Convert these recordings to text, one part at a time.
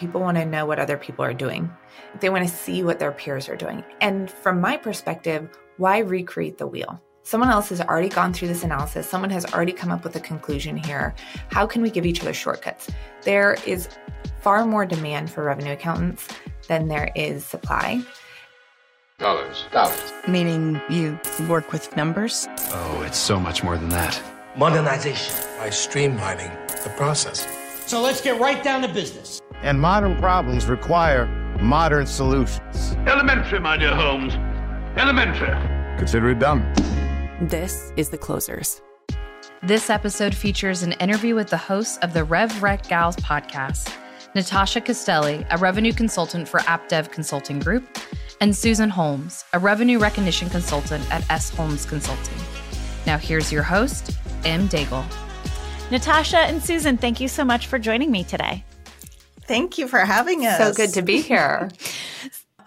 people want to know what other people are doing. They want to see what their peers are doing. And from my perspective, why recreate the wheel? Someone else has already gone through this analysis. Someone has already come up with a conclusion here. How can we give each other shortcuts? There is far more demand for revenue accountants than there is supply. Dollars. Dollars. Meaning you work with numbers? Oh, it's so much more than that. Modernization. By streamlining the process. So let's get right down to business. And modern problems require modern solutions. Elementary, my dear Holmes. Elementary. Consider it done. This is The Closers. This episode features an interview with the hosts of the Rev Rec Gals podcast, Natasha Castelli, a revenue consultant for Apta Consulting Group, and Susan Holmes, a revenue recognition consultant at S. Holmes Consulting. Now, here's your host, Em Daigle. Natasha and Susan, thank you so much for joining me today. Thank you for having us. So good to be here.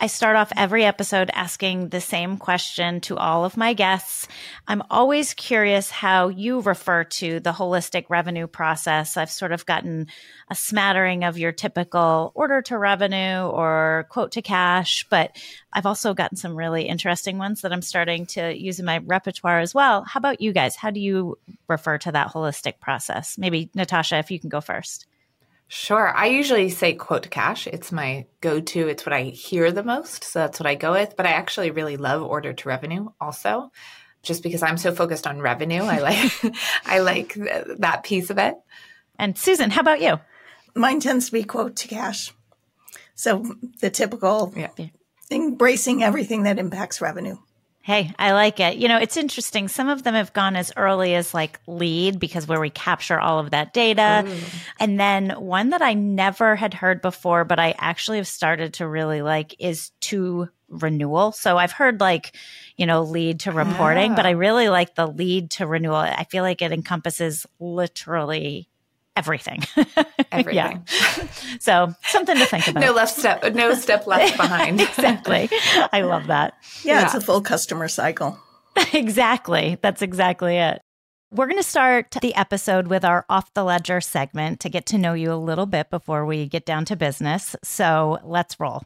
I start off every episode asking the same question to all of my guests. I'm always curious how you refer to the holistic revenue process. I've sort of gotten a smattering of your typical order to revenue or quote to cash, but I've also gotten some really interesting ones that I'm starting to use in my repertoire as well. How about you guys? How do you refer to that holistic process? Maybe Natasha, if you can go first. Sure. I usually say quote to cash. It's my go to. It's what I hear the most. So that's what I go with. But I actually really love order to revenue also, just because I'm so focused on revenue. I like, I like th- that piece of it. And Susan, how about you? Mine tends to be quote to cash. So the typical yeah. embracing everything that impacts revenue. Hey, I like it. You know, it's interesting. Some of them have gone as early as like lead because where we capture all of that data. Ooh. And then one that I never had heard before, but I actually have started to really like is to renewal. So I've heard like, you know, lead to reporting, but I ah. really like the lead to renewal. I feel like it encompasses literally everything. Everything. yeah. So something to think about. no left step, no step left behind. exactly. I love that. Yeah, yeah, it's a full customer cycle. exactly. That's exactly it. We're going to start the episode with our off the ledger segment to get to know you a little bit before we get down to business. So let's roll.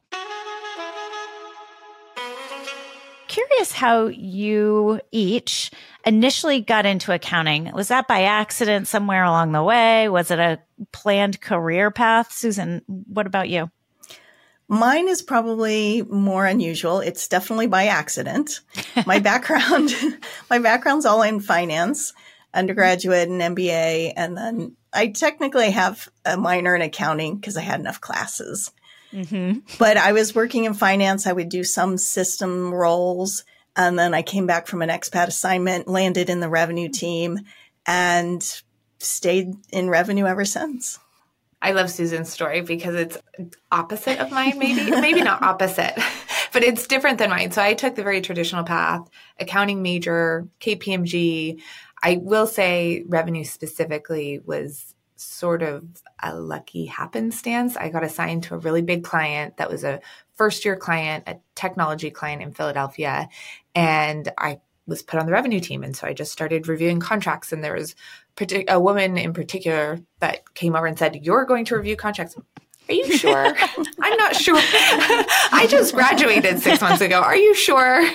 Curious how you each initially got into accounting. Was that by accident somewhere along the way? Was it a planned career path? Susan, what about you? Mine is probably more unusual. It's definitely by accident. My background, my background's all in finance, undergraduate and MBA, and then I technically have a minor in accounting because I had enough classes. Mm-hmm. But I was working in finance. I would do some system roles. And then I came back from an expat assignment, landed in the revenue team, and stayed in revenue ever since. I love Susan's story because it's opposite of mine, maybe, maybe not opposite, but it's different than mine. So I took the very traditional path, accounting major, KPMG. I will say revenue specifically was sort of a lucky happenstance. I got assigned to a really big client that was a first year client, a technology client in Philadelphia. And I was put on the revenue team. And so I just started reviewing contracts. And there was a woman in particular that came over and said, You're going to review contracts. Are you sure? I'm not sure. I just graduated six months ago. Are you sure?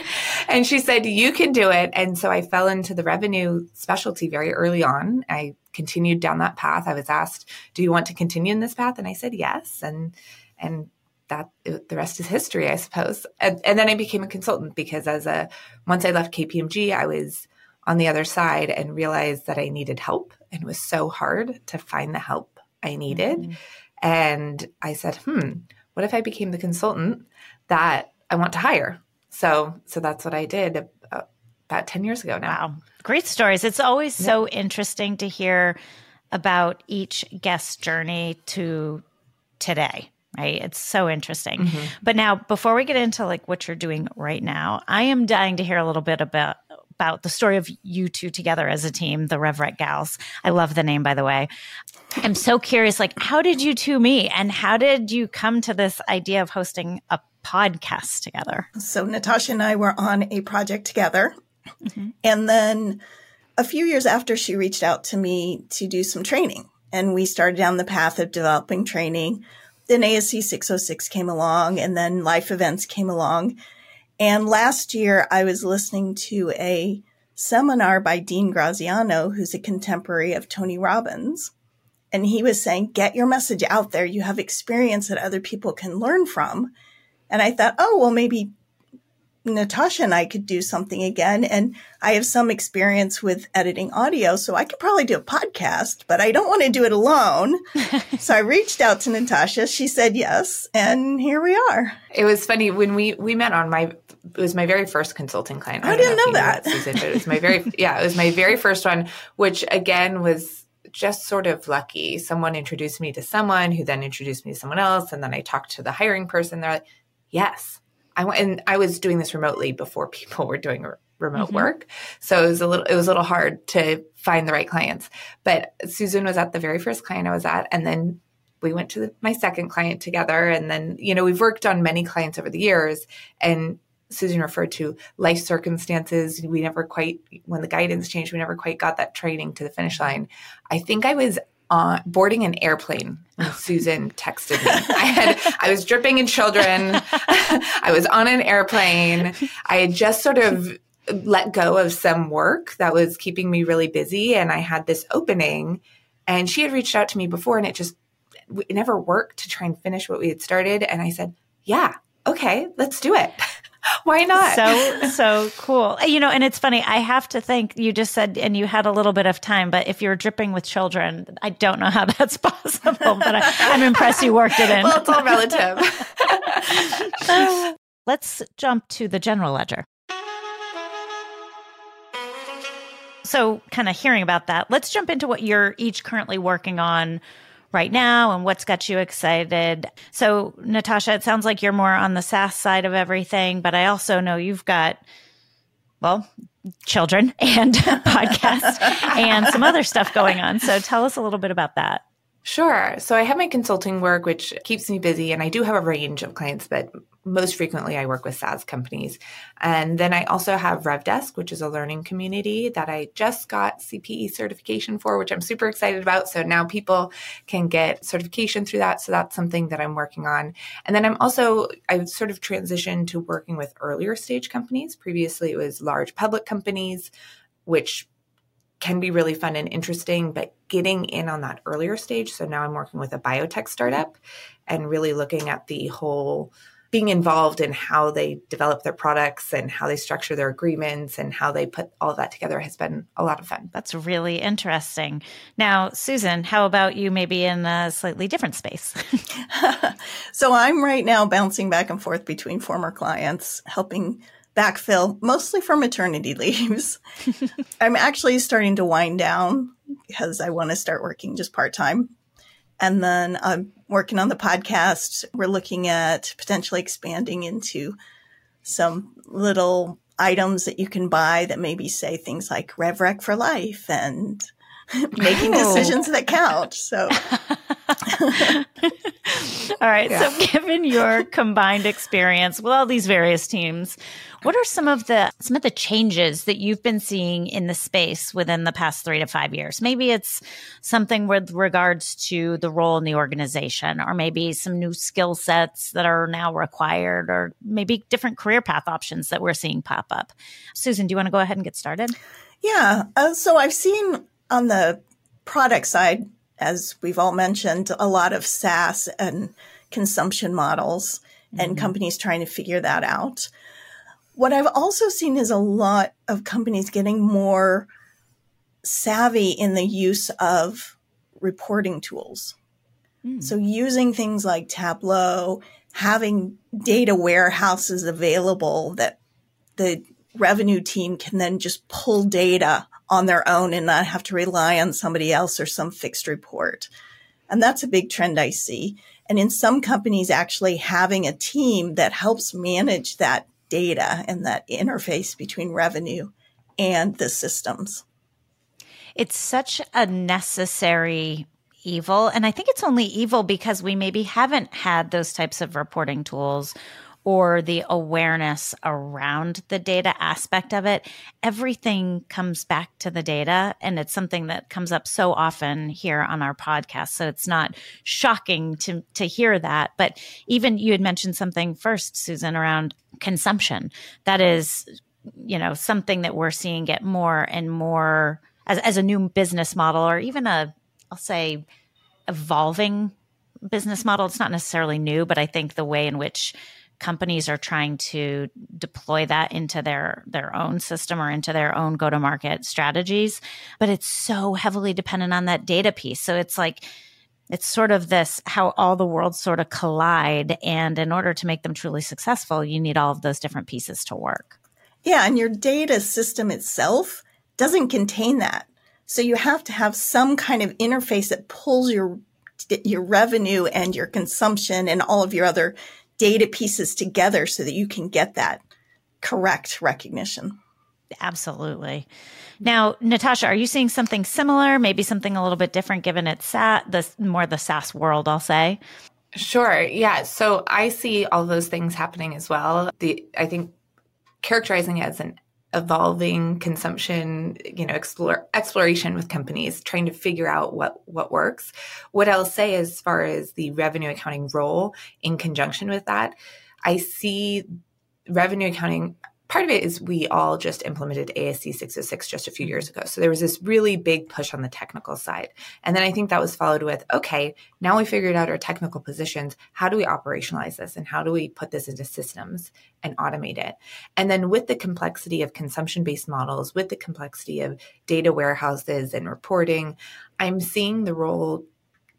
And she said, You can do it. And so I fell into the revenue specialty very early on. I continued down that path. I was asked, "Do you want to continue in this path?" And I said yes. And and that the rest is history, I suppose. And, and then I became a consultant because as a once I left KPMG, I was on the other side and realized that I needed help, and it was so hard to find the help I needed. Mm-hmm. And I said, "Hmm, what if I became the consultant that I want to hire?" So so that's what I did about 10 years ago now. Wow. Great stories. It's always yeah. so interesting to hear about each guest's journey to today right it's so interesting mm-hmm. but now before we get into like what you're doing right now i am dying to hear a little bit about about the story of you two together as a team the revrec gals i love the name by the way i'm so curious like how did you two meet and how did you come to this idea of hosting a podcast together so natasha and i were on a project together Mm-hmm. And then a few years after, she reached out to me to do some training. And we started down the path of developing training. then ASC 606 came along and then life events came along. And last year I was listening to a seminar by Dean Graziosi, who's a contemporary of Tony Robbins. And he was saying, get your message out there. You have experience that other people can learn from. And I thought, oh, well, maybe Natasha and I could do something again. And I have some experience with editing audio, so I could probably do a podcast, but I don't want to do it alone. so I reached out to Natasha. She said yes, and here we are. It was funny when we we met on my it was my very first consulting client. I, I didn't know, know that. Susan, but it was my very yeah, it was my very first one, which again was just sort of lucky. Someone introduced me to someone who then introduced me to someone else, and then I talked to the hiring person. They're like, "Yes, I went and I was doing this remotely before people were doing remote mm-hmm. work. So it was a little it was a little hard to find the right clients. But Susan was at the very first client I was at and then we went to the, my second client together and then you know we've worked on many clients over the years and Susan referred to life circumstances. We never quite, when the guidance changed, we never quite got that training to the finish line. I think I was uh, boarding an airplane Susan texted me. I had I was dripping in children. I was on an airplane. I had just sort of let go of some work that was keeping me really busy, and I had this opening. And she had reached out to me before, and it just it never worked to try and finish what we had started. And I said, "Yeah, okay, let's do it." Why not? So, so cool. Uh, you know, and it's funny. I have to think you just said, and you had a little bit of time, but if you're dripping with children, I don't know how that's possible, but I, I'm impressed you worked it in. Well, it's all relative. Let's jump to the general ledger. So, kind of hearing about that, let's jump into what you're each currently working on right now and what's got you excited. So, Natasha, it sounds like you're more on the SaaS side of everything, but I also know you've got, well, children and podcasts and some other stuff going on. So, tell us a little bit about that. Sure. So I have my consulting work, which keeps me busy, and I do have a range of clients, but most frequently I work with SaaS companies. And then I also have RevDesk, which is a learning community that I just got CPE certification for, which I'm super excited about. So now people can get certification through that. So that's something that I'm working on. And then I'm also, I've sort of transitioned to working with earlier stage companies. Previously, it was large public companies, which can be really fun and interesting, but getting in on that earlier stage. So now I'm working with a biotech startup and really looking at the whole being involved in how they develop their products and how they structure their agreements and how they put all of that together has been a lot of fun. That's really interesting. Now, Susan, how about you maybe in a slightly different space? so I'm right now bouncing back and forth between former clients, helping backfill, mostly for maternity leaves. I'm actually starting to wind down because I want to start working just part time. And then I'm working on the podcast. We're looking at potentially expanding into some little items that you can buy that maybe say things like RevRec for life and making oh. decisions that count. So, all right. Yeah. So, given your combined experience with all these various teams, what are some of the some of the changes that you've been seeing in the space within the past three to five years? Maybe it's something with regards to the role in the organization, or maybe some new skill sets that are now required, or maybe different career path options that we're seeing pop up. Susan, do you want to go ahead and get started? Yeah. Uh, so I've seen on the product side, as we've all mentioned, a lot of SaaS and consumption models mm-hmm. and companies trying to figure that out. What I've also seen is a lot of companies getting more savvy in the use of reporting tools. Mm. So using things like Tableau, having data warehouses available that the revenue team can then just pull data on their own and not have to rely on somebody else or some fixed report. And that's a big trend I see. And in some companies, actually having a team that helps manage that data and that interface between revenue and the systems. It's such a necessary evil. And I think it's only evil because we maybe haven't had those types of reporting tools or the awareness around the data aspect of it, everything comes back to the data. And it's something that comes up so often here on our podcast. So it's not shocking to, to hear that. But even you had mentioned something first, Susan, around consumption. That is, you know, something that we're seeing get more and more as, as a new business model or even a, I'll say, evolving business model. It's not necessarily new, but I think the way in which companies are trying to deploy that into their their own system or into their own go to market strategies but it's so heavily dependent on that data piece. So it's like it's sort of this how all the worlds sort of collide and in order to make them truly successful you need all of those different pieces to work. Yeah and your data system itself doesn't contain that. So you have to have some kind of interface that pulls your your revenue and your consumption and all of your other data pieces together so that you can get that correct recognition. Absolutely. Now, Natasha, are you seeing something similar? Maybe something a little bit different, given it's SaaS, the more the SaaS world, I'll say. Sure. Yeah. So I see all those things happening as well. The I think characterizing it as an evolving consumption, you know, explore, exploration with companies, trying to figure out what what works. What I'll say as far as the revenue accounting role in conjunction with that, I see revenue accounting part of it is we all just implemented ASC 606 just a few years mm-hmm. ago. So there was this really big push on the technical side. And then I think that was followed with okay, now we figured out our technical positions. How do we operationalize this and how do we put this into systems and automate it? And then with the complexity of consumption based models, with the complexity of data warehouses and reporting, I'm seeing the role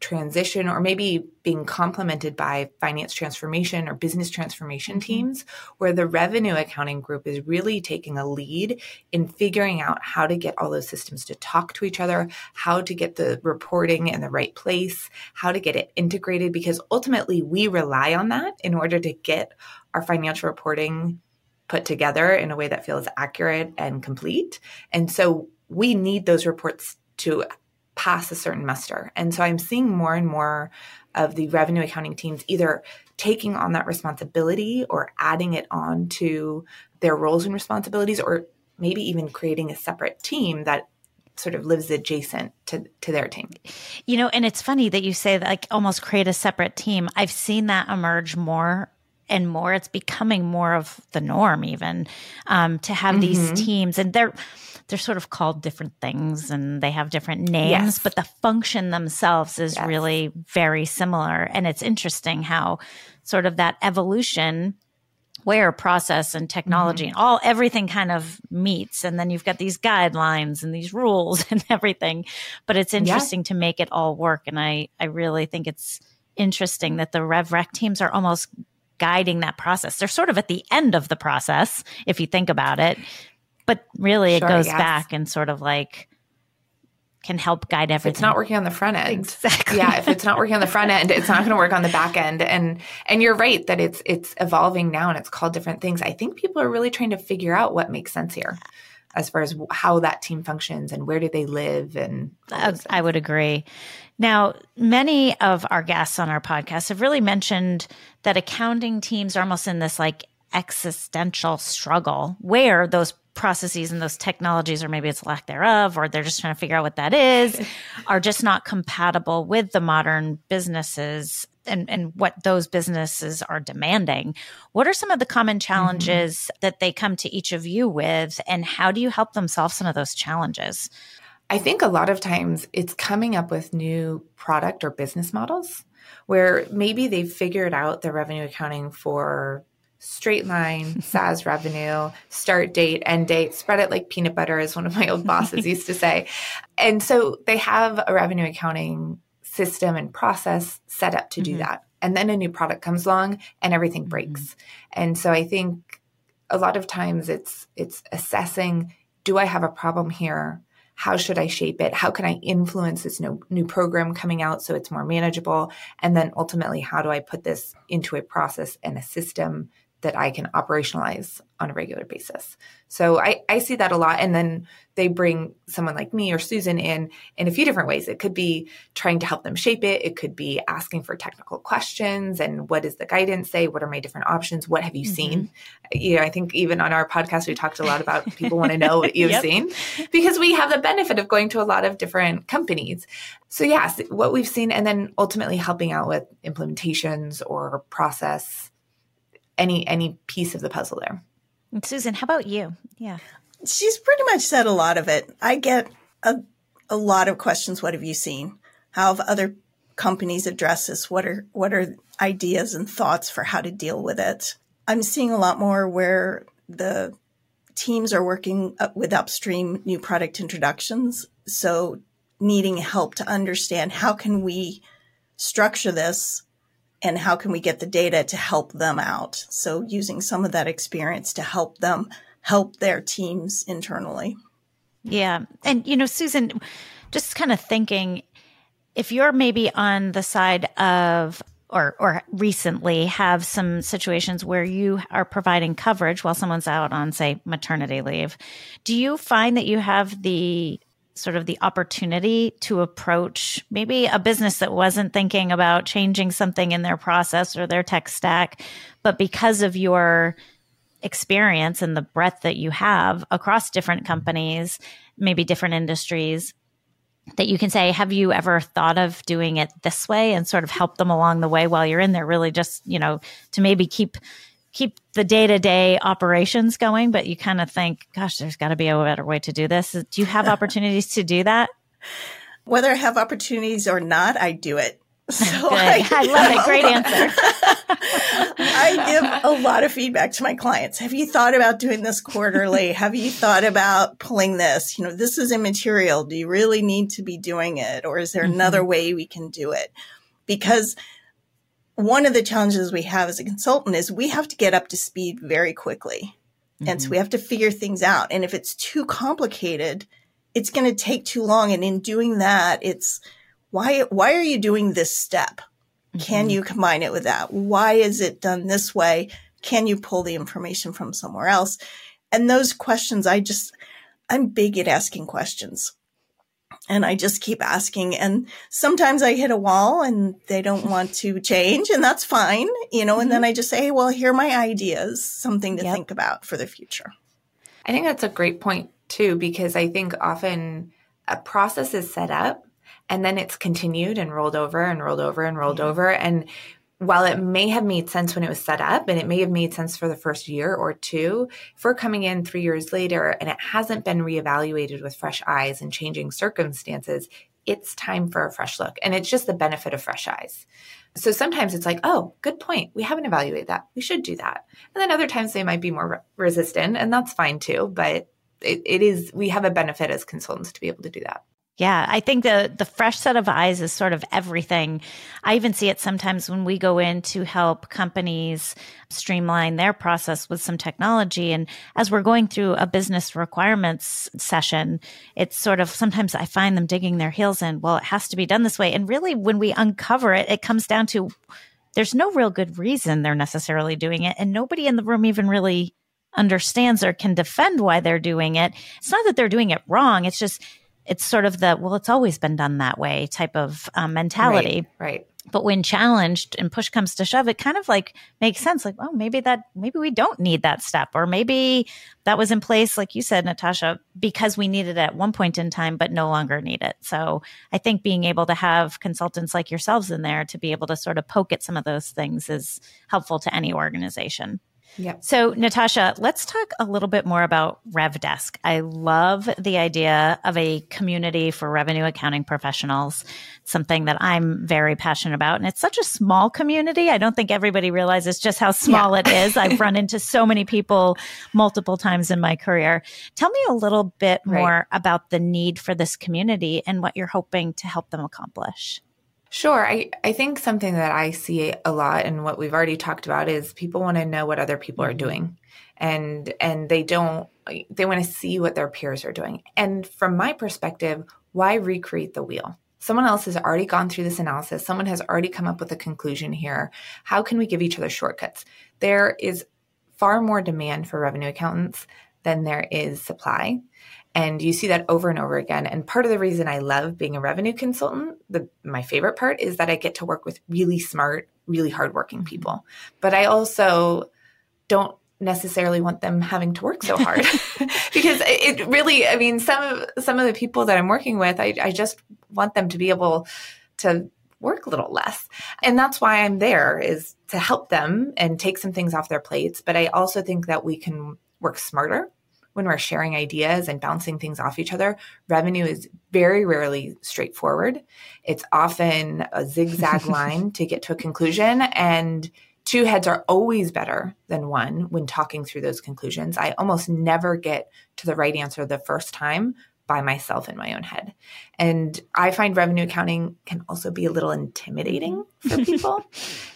transition or maybe being complemented by finance transformation or business transformation mm-hmm. teams where the revenue accounting group is really taking a lead in figuring out how to get all those systems to talk to each other, how to get the reporting in the right place, how to get it integrated because ultimately we rely on that in order to get our financial reporting put together in a way that feels accurate and complete. And so we need those reports to pass a certain muster. And so I'm seeing more and more of the revenue accounting teams either taking on that responsibility or adding it on to their roles and responsibilities or maybe even creating a separate team that sort of lives adjacent to, to their team. You know, and it's funny that you say that like almost create a separate team. I've seen that emerge more and more. It's becoming more of the norm even um, to have mm-hmm. these teams and they're they're sort of called different things and they have different names, yes. but the function themselves is yes. really very similar. And it's interesting how sort of that evolution where process and technology mm-hmm. and all everything kind of meets and then you've got these guidelines and these rules and everything but it's interesting yeah. to make it all work and i i really think it's interesting that the rev rec teams are almost guiding that process they're sort of at the end of the process if you think about it but really, sure, it goes yes. back and sort of like can help guide everything. It's not working on the front end. Exactly. yeah, if it's not working on the front end, it's not going to work on the back end. And and you're right that it's it's evolving now and it's called different things. I think people are really trying to figure out what makes sense here as far as how that team functions and where do they live and I would agree. Now, many of our guests on our podcast have really mentioned that accounting teams are almost in this like existential struggle where those processes and those technologies, or maybe it's lack thereof, or they're just trying to figure out what that is, are just not compatible with the modern businesses and, and what those businesses are demanding. What are some of the common mm-hmm. challenges mm-hmm. that they come to each of you with, and how do you help them solve some of those challenges? I think a lot of times it's coming up with new product or business models where maybe they've figured out the revenue accounting for straight line SaaS revenue, start date, end date, spread it like peanut butter, as one of my old bosses used to say. And so they have a revenue accounting system and process set up to do mm-hmm. that. And then a new product comes along and everything mm-hmm. breaks. And so I think a lot of times it's it's assessing do I have a problem here? How should I shape it? How can I influence this new, new program coming out so it's more manageable? And then ultimately, how do I put this into a process and a system that I can operationalize on a regular basis. So I, I see that a lot. And then they bring someone like me or Susan in in a few different ways. It could be trying to help them shape it. It could be asking for technical questions and what does the guidance say? What are my different options? What have you mm-hmm. seen? You know, I think even on our podcast, we talked a lot about people want to know what you've yep. seen because we have the benefit of going to a lot of different companies. So yes, what we've seen and then ultimately helping out with implementations or process any any piece of the puzzle there. Susan, how about you? Yeah. She's pretty much said a lot of it. I get a, a lot of questions. What have you seen? How have other companies addressed this? What are, what are ideas and thoughts for how to deal with it? I'm seeing a lot more where the teams are working with upstream new product introductions. So needing help to understand how can we structure this and how can we get the data to help them out? So using some of that experience to help them help their teams internally. Yeah. And, you know, Susan, just kind of thinking if you're maybe on the side of or or recently have some situations where you are providing coverage while someone's out on say maternity leave do you find that you have the sort of the opportunity to approach maybe a business that wasn't thinking about changing something in their process or their tech stack, but because of your experience and the breadth that you have across different companies, maybe different industries, that you can say, Have you ever thought of doing it this way and sort of help them along the way while you're in there, really just, you know, to maybe keep keep the day to day operations going, but you kind of think, gosh, there's got to be a better way to do this. Do you have opportunities to do that? Whether I have opportunities or not, I do it. So I, I, love it. Great answer. I give a lot of feedback to my clients. Have you thought about doing this quarterly? have you thought about pulling this? You know, this is immaterial. Do you really need to be doing it? Or is there mm-hmm. another way we can do it? Because one of the challenges we have as a consultant is we have to get up to speed very quickly. Mm-hmm. And so mm-hmm. we have to figure things out. And if it's too complicated, it's going to take too long. And in doing that, it's why, why are you doing this step? Mm-hmm. Can you combine it with that? Why is it done this way? Can you pull the information from somewhere else? And those questions, I just, I'm big at asking questions and I just keep asking. And sometimes I hit a wall and they don't want to change, and that's fine, you know. And then mm-hmm. I just say, hey, well, here are my ideas, something to yep. think about for the future. I think that's a great point, too, because I think often a process is set up and then it's continued and rolled over and rolled over and rolled yeah. over. And while it may have made sense when it was set up and it may have made sense for the first year or two, if we're coming in three years later and it hasn't been reevaluated with fresh eyes and changing circumstances, it's time for a fresh look. And it's just the benefit of fresh eyes. So sometimes it's like, oh, good point. We haven't evaluated that. We should do that. And then other times they might be more re- resistant, and that's fine too. But it, it is, we have a benefit as consultants to be able to do that. Yeah, I think the the fresh set of eyes is sort of everything. I even see it sometimes when we go in to help companies streamline their process with some technology and as we're going through a business requirements session, it's sort of sometimes I find them digging their heels in, well, it has to be done this way. And really when we uncover it, it comes down to there's no real good reason they're necessarily doing it and nobody in the room even really understands or can defend why they're doing it. It's not that they're doing it wrong, it's just it's sort of the well it's always been done that way type of um, mentality. Right, right, but when challenged and push comes to shove it kind of like makes sense like oh maybe that maybe we don't need that step or maybe that was in place like you said natasha because we needed it at one point in time but no longer need it. So i think being able to have consultants like yourselves in there to be able to sort of poke at some of those things is helpful to any organization yeah. So, Natasha, let's talk a little bit more about RevDesk. I love the idea of a community for revenue accounting professionals, something that I'm very passionate about. And it's such a small community. I don't think everybody realizes just how small yeah. it is. I've run into so many people multiple times in my career. Tell me a little bit right. more about the need for this community and what you're hoping to help them accomplish. Sure. I, I think something that I see a lot and what we've already talked about is people want to know what other people are mm-hmm. doing and and they don't they want to see what their peers are doing. And from my perspective, why recreate the wheel? Someone else has already gone through this analysis. Someone has already come up with a conclusion here. How can we give each other shortcuts? There is far more demand for revenue accountants than there is supply. And you see that over and over again. And part of the reason I love being a revenue consultant, the, my favorite part is that I get to work with really smart, really hardworking mm-hmm. people. But I also don't necessarily want them having to work so hard because it really i mean some of some of the people that i'm working with I, I just want them to be able to work a little less and that's why i'm there is to help them and take some things off their plates but i also think that we can work smarter when we're sharing ideas and bouncing things off each other revenue is very rarely straightforward it's often a zigzag line to get to a conclusion and two heads are always better than one when talking through those conclusions. I almost never get to the right answer the first time by myself in my own head. And I find revenue accounting can also be a little intimidating for people.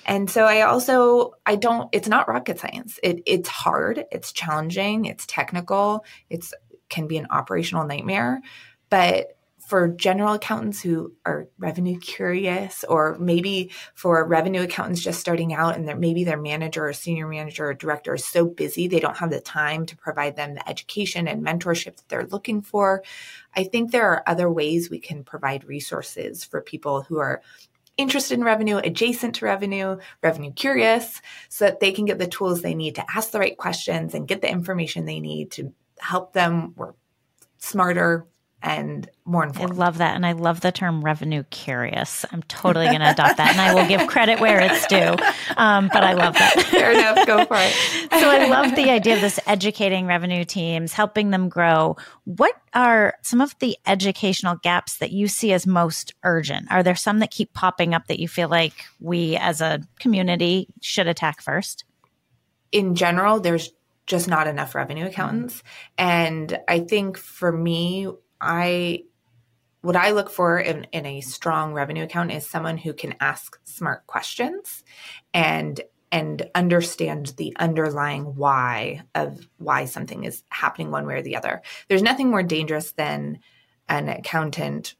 and so I also I don't it's not rocket science. It it's hard, it's challenging, it's technical, it's can be an operational nightmare, but for general accountants who are revenue curious, or maybe for revenue accountants just starting out and maybe their manager or senior manager or director is so busy they don't have the time to provide them the education and mentorship that they're looking for. I think there are other ways we can provide resources for people who are interested in revenue, adjacent to revenue, revenue curious, so that they can get the tools they need to ask the right questions and get the information they need to help them work smarter, and more informed. I love that. And I love the term revenue curious. I'm totally going to adopt that. And I will give credit where it's due. Um, but I love that. Fair enough. Go for it. so I love the idea of this educating revenue teams, helping them grow. What are some of the educational gaps that you see as most urgent? Are there some that keep popping up that you feel like we as a community should attack first? In general, there's just not enough revenue accountants. And I think for me, I what I look for in, in a strong revenue account is someone who can ask smart questions and and understand the underlying why of why something is happening one way or the other. There's nothing more dangerous than an accountant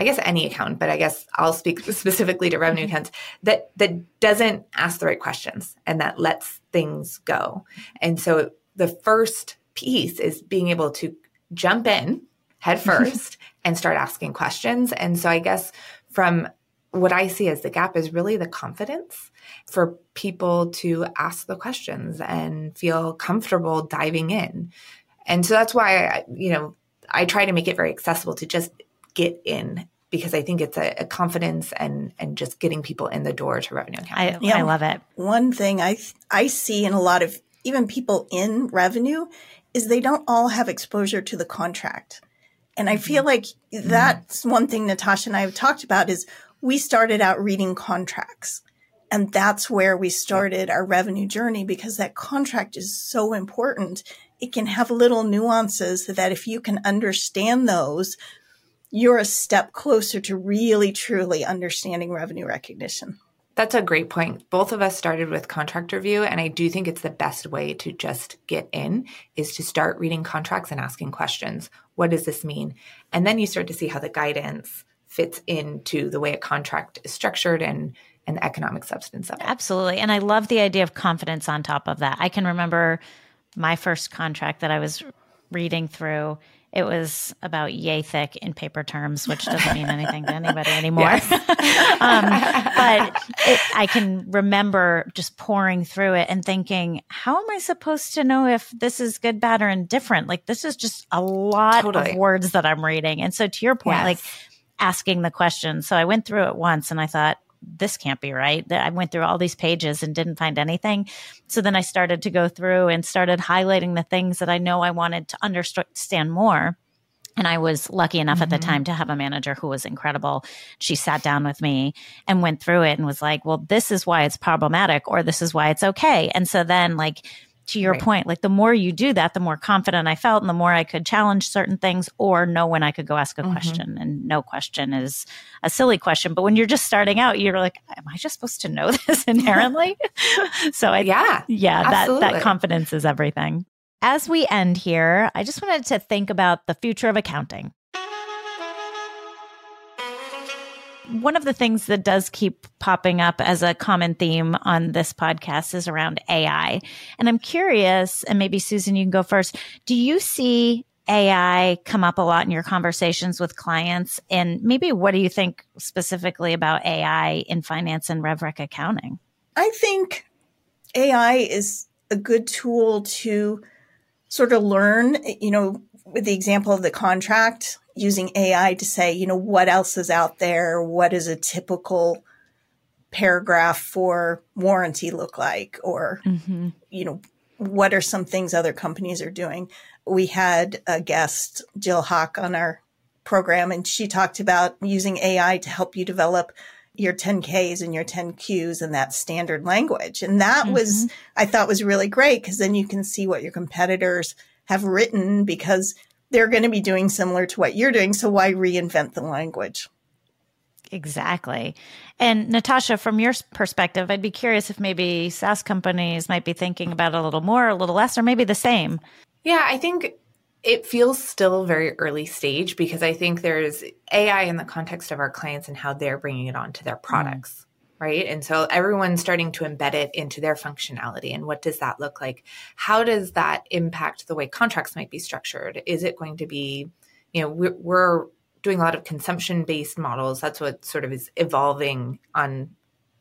I guess any account, but I guess I'll speak specifically to revenue mm-hmm. accounts that that doesn't ask the right questions and that lets things go. And so the first piece is being able to jump in head first and start asking questions. And so I guess from what I see as the gap is really the confidence for people to ask the questions and feel comfortable diving in. And so that's why, I, you know, I try to make it very accessible to just get in because I think it's a, a confidence and and just getting people in the door to revenue accounting. I, yeah. I love it. One thing I I see in a lot of even people in revenue is they don't all have exposure to the contract. And I feel mm-hmm. like that's one thing Natasha and I have talked about is we started out reading contracts. And that's where we started our revenue journey because that contract is so important. It can have little nuances that if you can understand those, you're a step closer to really truly understanding revenue recognition. That's a great point. Both of us started with contract review, and I do think it's the best way to just get in is to start reading contracts and asking questions. What does this mean? And then you start to see how the guidance fits into the way a contract is structured and and the economic substance of it. Absolutely. And I love the idea of confidence on top of that. I can remember my first contract that I was reading through it was about yay thick in paper terms, which doesn't mean anything to anybody anymore. um, but it, I can remember just pouring through it and thinking, how am I supposed to know if this is good, bad, or indifferent? Like, this is just a lot totally. of words that I'm reading. And so, to your point, yes. like asking the question. So, I went through it once and I thought, this can't be right. I went through all these pages and didn't find anything. So then I started to go through and started highlighting the things that I know I wanted to understand more. And I was lucky enough mm-hmm. at the mm-hmm. time to have a manager who was incredible. She sat down with me and went through it and was like, well, this is why it's problematic or this is why it's okay. And so then, like, to your right. point, like the more you do that, the more confident I felt and the more I could challenge certain things or know when I could go ask a mm-hmm. question. And no question is a silly question. But when you're just starting out, you're like, am I just supposed to know this inherently? so I, yeah, yeah, that, that confidence is everything. As we end here, I just wanted to think about the future of accounting. One of the things that does keep popping up as a common theme on this podcast is around AI. And I'm curious, and maybe Susan, you can go first. Do you see AI come up a lot in your conversations with clients? And maybe what do you think specifically about AI in finance and RevRec accounting? I think AI is a good tool to sort of learn, you know, with the example of the contract, using AI to say, you know, what else is out there? What does a typical paragraph for warranty look like? Or, mm-hmm. you know, what are some things other companies are doing? We had a guest, Jill Hawk, on our program, and she talked about using AI to help you develop your 10Ks and your 10Qs in that standard language. And that mm-hmm. was, I thought was really great because then you can see what your competitors have written because they're going to be doing similar to what you're doing. So why reinvent the language? Exactly. And Natasha, from your perspective, I'd be curious if maybe SaaS companies might be thinking about it a little more, a little less, or maybe the same. Yeah, I think it feels still very early stage because I think there's AI in the context of our clients and how they're bringing it onto their products. Mm. Right. And so everyone's starting to embed it into their functionality. And what does that look like? How does that impact the way contracts might be structured? Is it going to be, you know, we're, we're doing a lot of consumption based models. That's what sort of is evolving on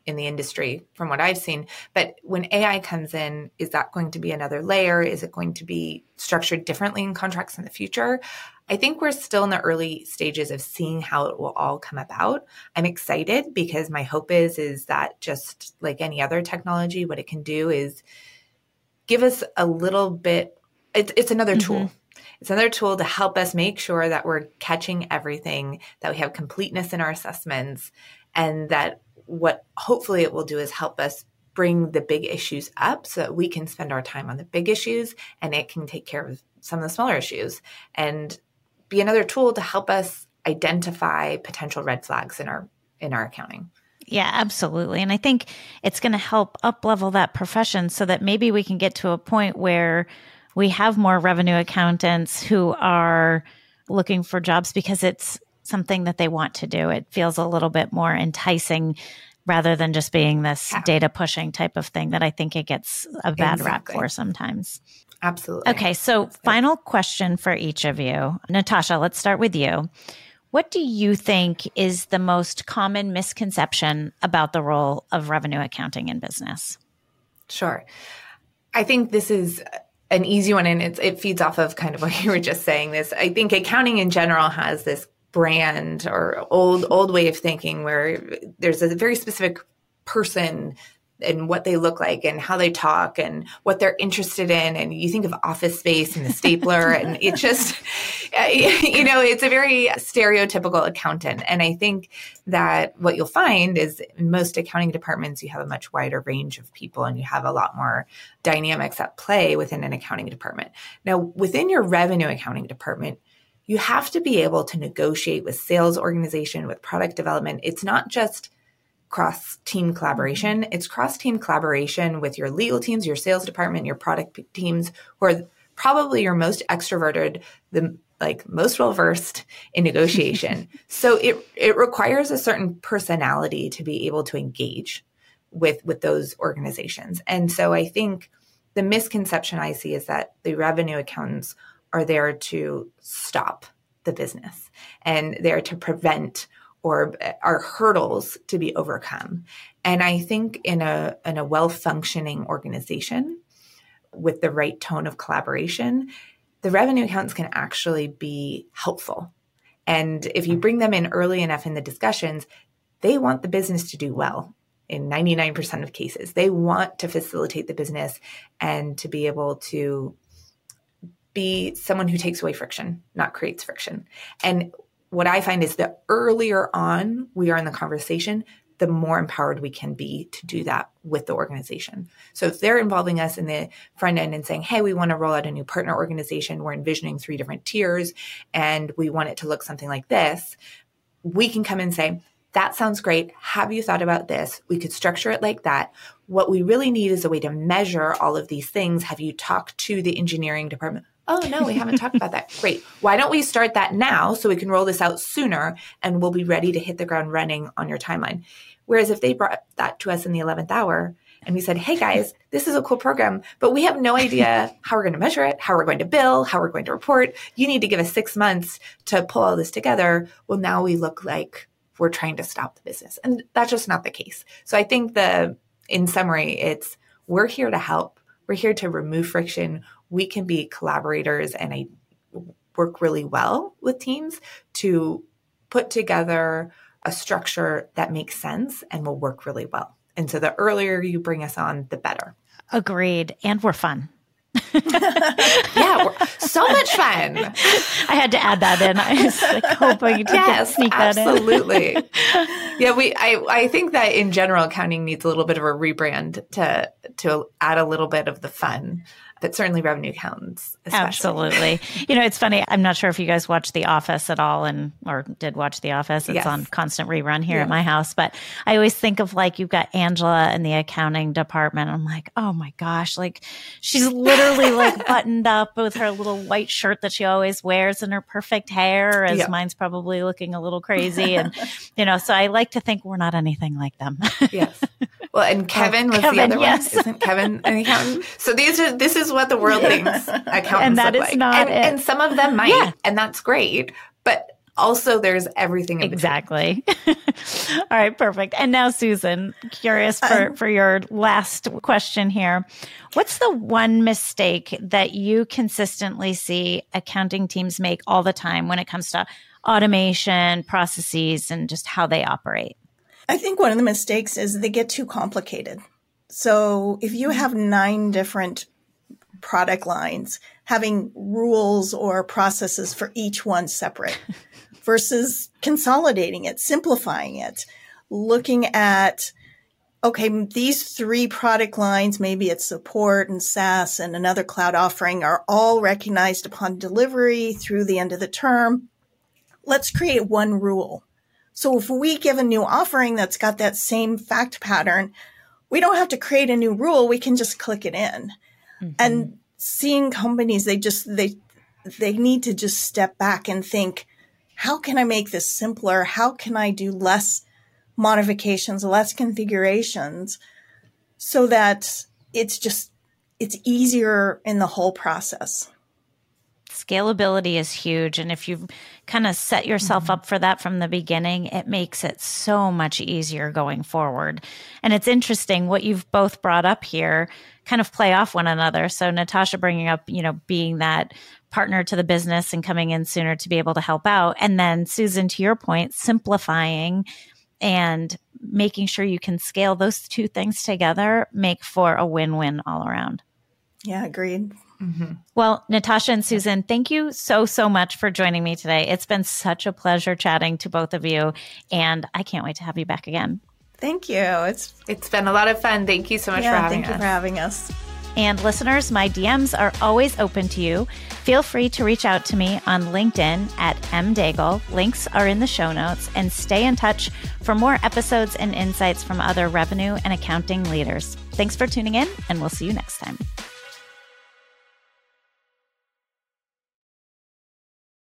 in the industry from what I've seen. But when AI comes in, is that going to be another layer? Is it going to be structured differently in contracts in the future? I think we're still in the early stages of seeing how it will all come about. I'm excited because my hope is is that just like any other technology, what it can do is give us a little bit. It, it's another mm-hmm. tool. It's another tool to help us make sure that we're catching everything, that we have completeness in our assessments, and that what hopefully it will do is help us bring the big issues up so that we can spend our time on the big issues and it can take care of some of the smaller issues and be another tool to help us identify potential red flags in our in our accounting. Yeah, absolutely. And I think it's going to help up level that profession so that maybe we can get to a point where we have more revenue accountants who are looking for jobs because it's something that they want to do. It feels a little bit more enticing rather than just being this yeah. data pushing type of thing that I think it gets a bad exactly. rap for sometimes. Absolutely. Okay, so final question for each of you. Natasha, let's start with you. What do you think is the most common misconception about the role of revenue accounting in business? Sure. I think this is an easy one and it feeds off of kind of what you were just saying this i think accounting in general has this brand or old old way of thinking where there's a very specific person and what they look like and how they talk and what they're interested in. And you think of office space and the stapler and it just you know it's a very stereotypical accountant. And i think that what you'll find is in most accounting departments you have a much wider range of people and you have a lot more dynamics at play within an accounting department. Now within your revenue accounting department you have to be able to negotiate with sales organization, with product development. It's not just cross team collaboration, it's cross team collaboration with your legal teams, your sales department, your product teams, who are probably your most extroverted, the like most well versed in negotiation. so it it requires a certain personality to be able to engage with with those organizations. And so I think the misconception I see is that the revenue accountants are there to stop the business and there to prevent or uh, are hurdles to be overcome. And I think in a in a well functioning organization with the right tone of collaboration, the revenue accounts can actually be helpful. And if you bring them in early enough in the discussions, they want the business to do well in 99% of cases. They want to facilitate the business and to be able to be someone who takes away friction, not creates friction. And what I find is the earlier on we are in the conversation, the more empowered we can be to do that with the organization. So if they're involving us in the front end and saying, hey, we want to roll out a new partner organization, we're envisioning three different tiers and we want it to look something like this, we can come and say, that sounds great. Have you thought about this? We could structure it like that. What we really need is a way to measure all of these things. Have you talked to the engineering department? Oh, no, we haven't talked about that. Great. Why don't we start that now so we can roll this out sooner and we'll be ready to hit the ground running on your timeline? Whereas if they brought that to us in the 11th hour and we said, hey guys, this is a cool program, but we have no idea how we're going to measure it, how we're going to bill, how we're going to report. You need to give us six months to pull all this together. Well, now we look like we're trying to stop the business. And that's just not the case. So I think the, in summary, it's we're here to help. We're here to remove friction. We can be collaborators and I work really well with teams to put together a structure that makes sense and will work really well. And so the earlier you bring us on, the better. Agreed. And we're fun. yeah, so much fun. I had to add that in. I was like hoping to yes, sneak that absolutely. in. Absolutely. yeah, we. I. I think that in general, accounting needs a little bit of a rebrand to to add a little bit of the fun but certainly revenue accountants. Especially. Absolutely. you know, it's funny. I'm not sure if you guys watch The Office at all and or did watch The Office. It's yes. on constant rerun here yeah. at my house. But I always think of like you've got Angela in the accounting department. I'm like, oh my gosh, like she's literally like buttoned up with her little white shirt that she always wears and her perfect hair, as yeah. mine's probably looking a little crazy. And you know, so I like to think we're not anything like them. yes. Well, and oh, Kevin oh, was Kevin, the other yes. one. Isn't Kevin an accountant? So these are this is what the world thinks accountants and that look is like. not and, it. and some of them might, yeah. and that's great. But also there's everything exactly all right perfect and now susan curious for, um, for your last question here what's the one mistake that you consistently see accounting teams make all the time when it comes to automation processes and just how they operate I think one of the mistakes is they get too complicated. So if you have nine different product lines, having rules or processes for each one separate versus consolidating it, simplifying it, looking at, okay, these three product lines, maybe it's support and SaaS and another cloud offering are all recognized upon delivery through the end of the term. Let's create one rule so if we give a new offering that's got that same fact pattern, we don't have to create a new rule. We can just click it in. Mm-hmm. And seeing companies, they just, they, they need to just step back and think, how can I make this simpler? How can I do less modifications, less configurations so that it's just, it's easier in the whole process? Scalability is huge. And if you kind of set yourself mm-hmm. up for that from the beginning, it makes it so much easier going forward. And it's interesting what you've both brought up here kind of play off one another. So Natasha bringing up, you know, being that partner to the business and coming in sooner to be able to help out. And then Susan, to your point, simplifying and making sure you can scale those two things together make for a win-win all around. Yeah, agreed. Mm-hmm. Well, Natasha and Susan, thank you so, so much for joining me today. It's been such a pleasure chatting to both of you, and I can't wait to have you back again. Thank you. It's it's been a lot of fun. Thank you so much yeah, for having thank us. Thank you for having us. And listeners, my DMs are always open to you. Feel free to reach out to me on LinkedIn at Em Daigle. Links are in the show notes. And stay in touch for more episodes and insights from other revenue and accounting leaders. Thanks for tuning in, and we'll see you next time.